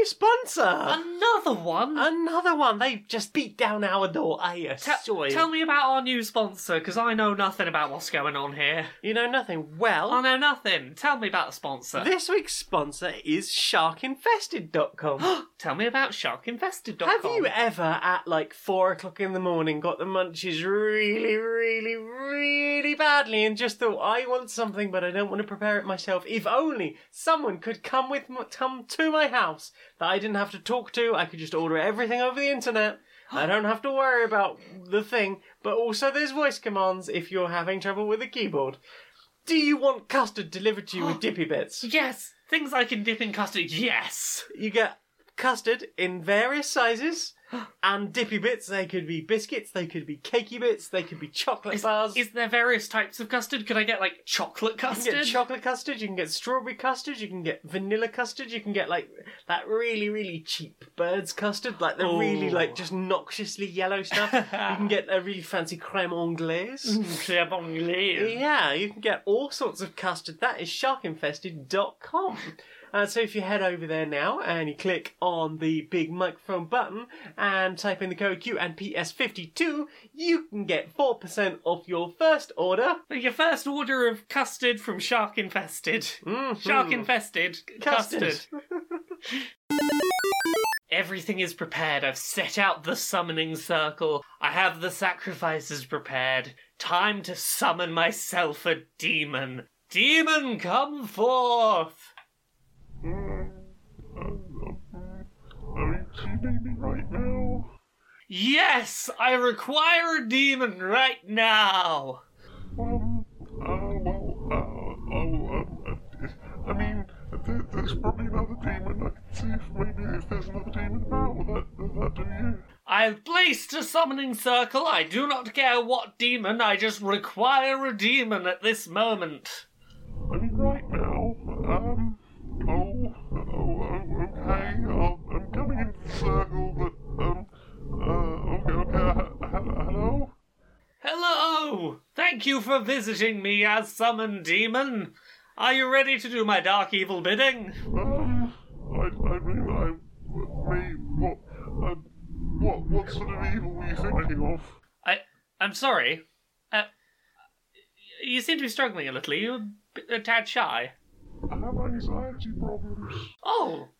new sponsor. Another one. Another one. They've just beat down our door. I Te- assure you. tell me about our new sponsor, because I know nothing about what's going on here. You know nothing. Well, I know nothing. Tell me about the sponsor. this week's sponsor is sharkinfested.com. Tell me about sharkinfested.com. Have you ever, at like four o'clock in the morning, got the munchies really, really, really badly and just thought, I want something, but I don't want to prepare it myself? If only someone could come with m- come to my house that I didn't have to talk to. I could just order everything over the internet. I don't have to worry about the thing, but also there's voice commands if you're having trouble with the keyboard. Do you want custard delivered to you with dippy bits? Yes, things I can dip in custard. Yes. You get custard in various sizes and dippy bits. They could be biscuits, they could be cakey bits, they could be chocolate Is, bars. is there various types of custard? Could I get like chocolate custard? you can get chocolate custard, you can get strawberry custard, you can get vanilla custard, you can get like that really, really cheap bird's custard, like the really like just noxiously yellow stuff. you can get a really fancy creme anglaise. Crème anglaise. Yeah, you can get all sorts of custard. That is sharkinfested.com. Uh, so if you head over there now and you click on the big microphone button and type in the code Q and PS52, you can get 4% off your first order. Your first order of custard from Shark Infested. Mhm. Shark Infested Custard. custard. Everything is prepared. I've set out the summoning circle. I have the sacrifices prepared. Time to summon myself a demon. Demon, come forth! Mean, do you need me right now? Yes, I require a demon right now. Um, uh, well, uh, oh, uh, I mean, there, there's probably another demon. I can see if maybe if there's another demon about. Will that, will that do you? I've placed a summoning circle. I do not care what demon. I just require a demon at this moment. I mean, right now, um, oh, oh, oh okay, um, I'm coming into the circle, but, um, uh, okay, okay, h- h- hello? Hello! Thank you for visiting me as summoned demon. Are you ready to do my dark evil bidding? Um, I, I mean, I, me, what, uh, what, what sort of evil were you thinking of? I, I'm sorry. Uh, you seem to be struggling a little. You're a tad shy? I have anxiety problems. Oh,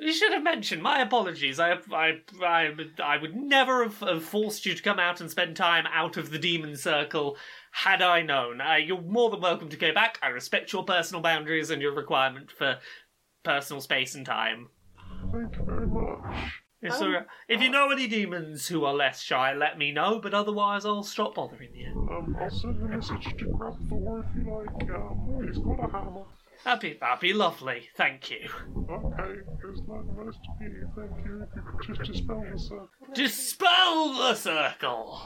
you should have mentioned. My apologies. I, I, I, I would never have, have forced you to come out and spend time out of the demon circle had I known. Uh, you're more than welcome to go back. I respect your personal boundaries and your requirement for personal space and time. Thank you very much. Alright. If you know any demons who are less shy, let me know, but otherwise I'll stop bothering you. Um, I'll send a message to Grabthor if you like. Um, he's got a hammer. That'd be, lovely. Thank you. Okay, it's not nice to meet you. Thank you. If you could just dispel the circle. Dispel the circle!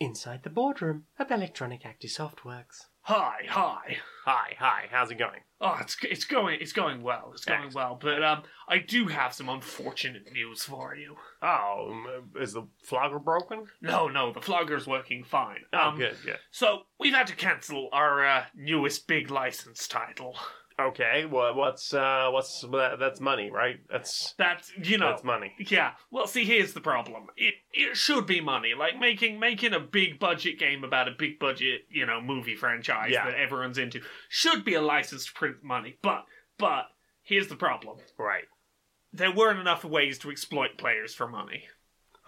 Inside the boardroom of Electronic Actisoft Works. Hi, hi. Hi, hi, how's it going? Oh, it's it's going it's going well. It's going Excellent. well. But um, I do have some unfortunate news for you. Oh, is the flogger broken? No, no, the flogger's working fine. Oh, Um, good, good. So we've had to cancel our uh, newest big license title. Okay, well, what's uh, what's that, that's money, right? That's That's you know that's money. Yeah. Well, see, here's the problem. It it should be money. Like making making a big budget game about a big budget, you know, movie franchise Yeah. that everyone's into should be a license to print money. But but here's the problem. Right. There weren't enough ways to exploit players for money.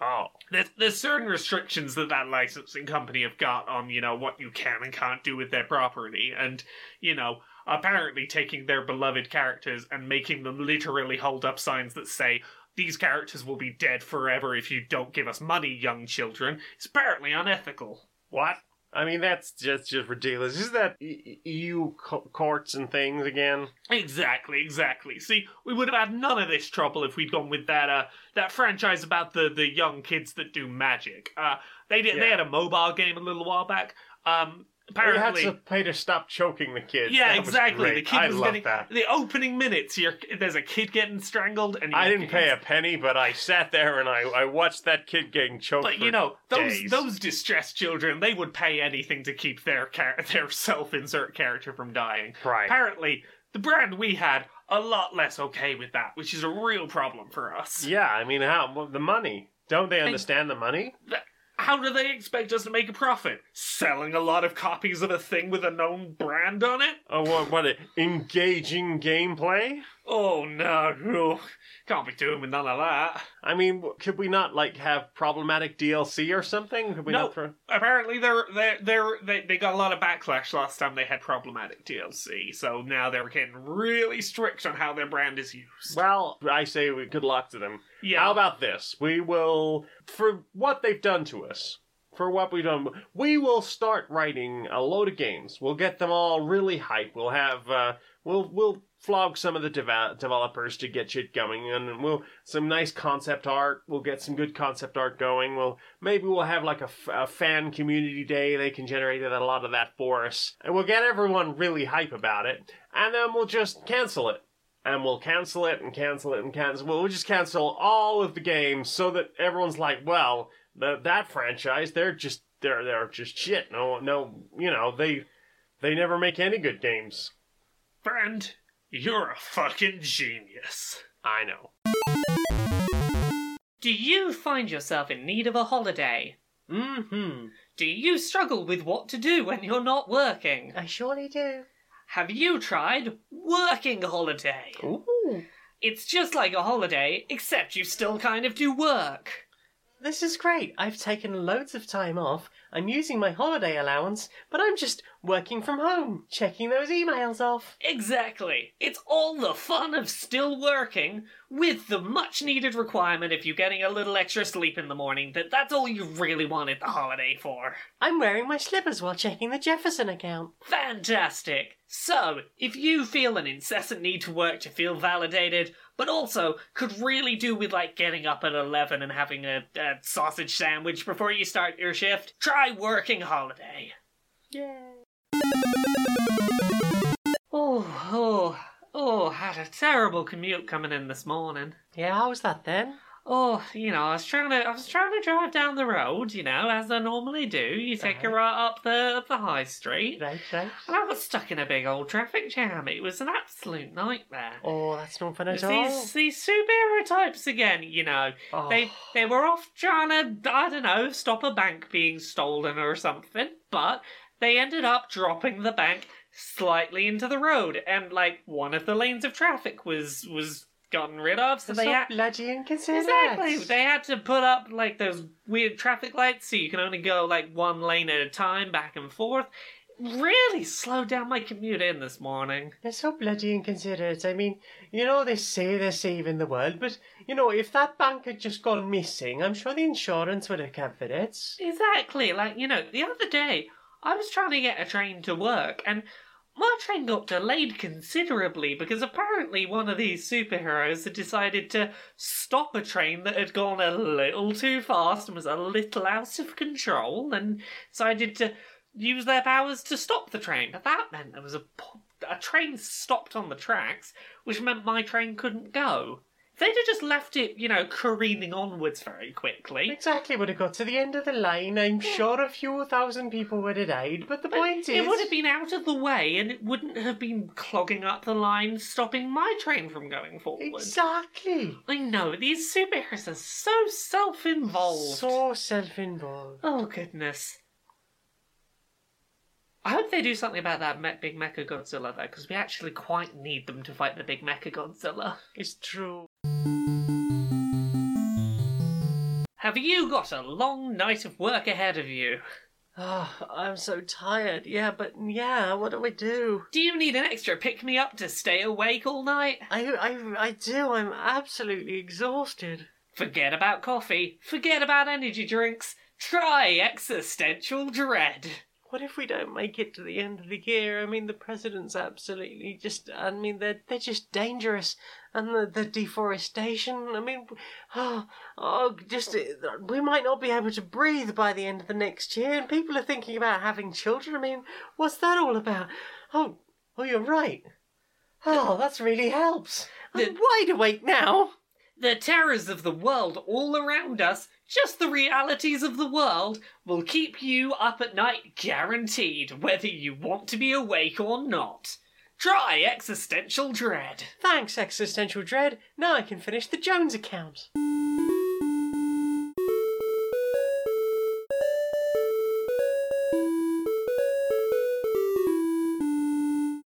Oh, There's, there's certain restrictions that that licensing company have got on, you know, what you can and can't do with their property. And, you know, apparently taking their beloved characters and making them literally hold up signs that say, these characters will be dead forever if you don't give us money, young children, is apparently unethical. what? I mean, that's just just ridiculous. Is that EU courts and things again? Exactly, exactly. See, we would have had none of this trouble if we'd gone with that uh that franchise about the the young kids that do magic. Uh they did they had a mobile game a little while back. Um We had to pay to stop choking the kids. Yeah, That exactly. The kid I was love getting that. the opening minutes. You're, there's a kid getting strangled, and I didn't pay a penny, but I sat there and I, I watched that kid getting choked. But you know those days. those distressed children, they would pay anything to keep their char- their self insert character from dying. right. Apparently, the brand we had a lot less okay with that, which is a real problem for us. Yeah, I mean, how the money? Don't they understand the money? How do they expect us to make a profit? Selling a lot of copies of a thing with a known brand on it? Oh, what? What? Engaging gameplay? Oh no. Can't be doing with none of that. I mean, could we not like have problematic DLC or something? Could we No. not throw? Apparently, they're, they're, they're, they they got a lot of backlash last time they had problematic DLC, so now they're getting really strict on how their brand is used. Well, I say we good luck to them. yeah, How about this? We will, for what they've done to us, for what we've done, we will start writing a load of games. We'll get them all really hype. We'll have, uh, we'll we'll flog some of the deva- developers to get shit going, and we'll some nice concept art. We'll get some good concept art going. We'll maybe we'll have like a, f- a fan community day. They can generate a lot of that for us, and we'll get everyone really hype about it, and then we'll just cancel it and we'll cancel it and cancel it and cancel. We'll just cancel all of the games so that everyone's like, well, the, that franchise, they're just they're they're just shit. No, no, you know they they never make any good games. Friend, you're a fucking genius. I know. Do you find yourself in need of a holiday? Mm-hmm. Do you struggle with what to do when you're not working? I surely do. Have you tried working holiday? Ooh, It's just like a holiday, except you still kind of do work. This is great. I've taken loads of time off. I'm using my holiday allowance, but I'm just working from home, checking those emails off. Exactly. It's all the fun of still working, with the much needed requirement if you're getting a little extra sleep in the morning that that's all you really wanted the holiday for. I'm wearing my slippers while checking the Jefferson account. Fantastic! So, if you feel an incessant need to work to feel validated, but also could really do with like getting up at 11 and having a, a sausage sandwich before you start your shift, try working holiday. Yay. Oh, oh, oh, had a terrible commute coming in this morning. Yeah, how was that then? Oh, you know, I was trying to, I was trying to drive down the road, you know, as I normally do. You take a right up the up the high street, Right, right. and I was stuck in a big old traffic jam. It was an absolute nightmare. Oh, that's not fun It's at all. these these superhero types again, you know. Oh. They they were off trying to I don't know stop a bank being stolen or something, but they ended up dropping the bank slightly into the road, and like one of the lanes of traffic was was gotten rid of, so They're they so had. bloody inconsiderate. Exactly. They had to put up like those weird traffic lights so you can only go like one lane at a time back and forth. Really slowed down my commute in this morning. They're so bloody inconsiderate. I mean, you know, they say they're saving the world, but, you know, if that bank had just gone missing, I'm sure the insurance would have covered it. Exactly. Like, you know, the other day I was trying to get a train to work and my train got delayed considerably because apparently one of these superheroes had decided to stop a train that had gone a little too fast and was a little out of control and decided to use their powers to stop the train. But that meant there was a, a train stopped on the tracks, which meant my train couldn't go. They'd have just left it, you know, careening onwards very quickly. Exactly would have got to the end of the line. I'm sure a few thousand people would have died, but the But point it would have been out of the way and it wouldn't have been clogging up the line, stopping my train from going forward. Exactly. I know, these superheroes are so self involved. So self involved. Oh, goodness. I hope they do something about that me- big Mecha Godzilla, though, because we actually quite need them to fight the big Mecha Godzilla. It's true. Have you got a long night of work ahead of you? Oh, I'm so tired. Yeah, but yeah, what do I do? Do you need an extra pick me up to stay awake all night? I, I, I do. I'm absolutely exhausted. Forget about coffee. Forget about energy drinks. Try existential dread. What if we don't make it to the end of the year? I mean, the president's absolutely just. I mean, they're they're just dangerous, and the the deforestation. I mean, oh, oh, just uh, we might not be able to breathe by the end of the next year, and people are thinking about having children. I mean, what's that all about? Oh, oh, you're right. Oh, that's really helps. I'm wide awake now. The terrors of the world all around us, just the realities of the world, will keep you up at night guaranteed, whether you want to be awake or not. Try existential dread. Thanks, Existential Dread. Now I can finish the Jones account.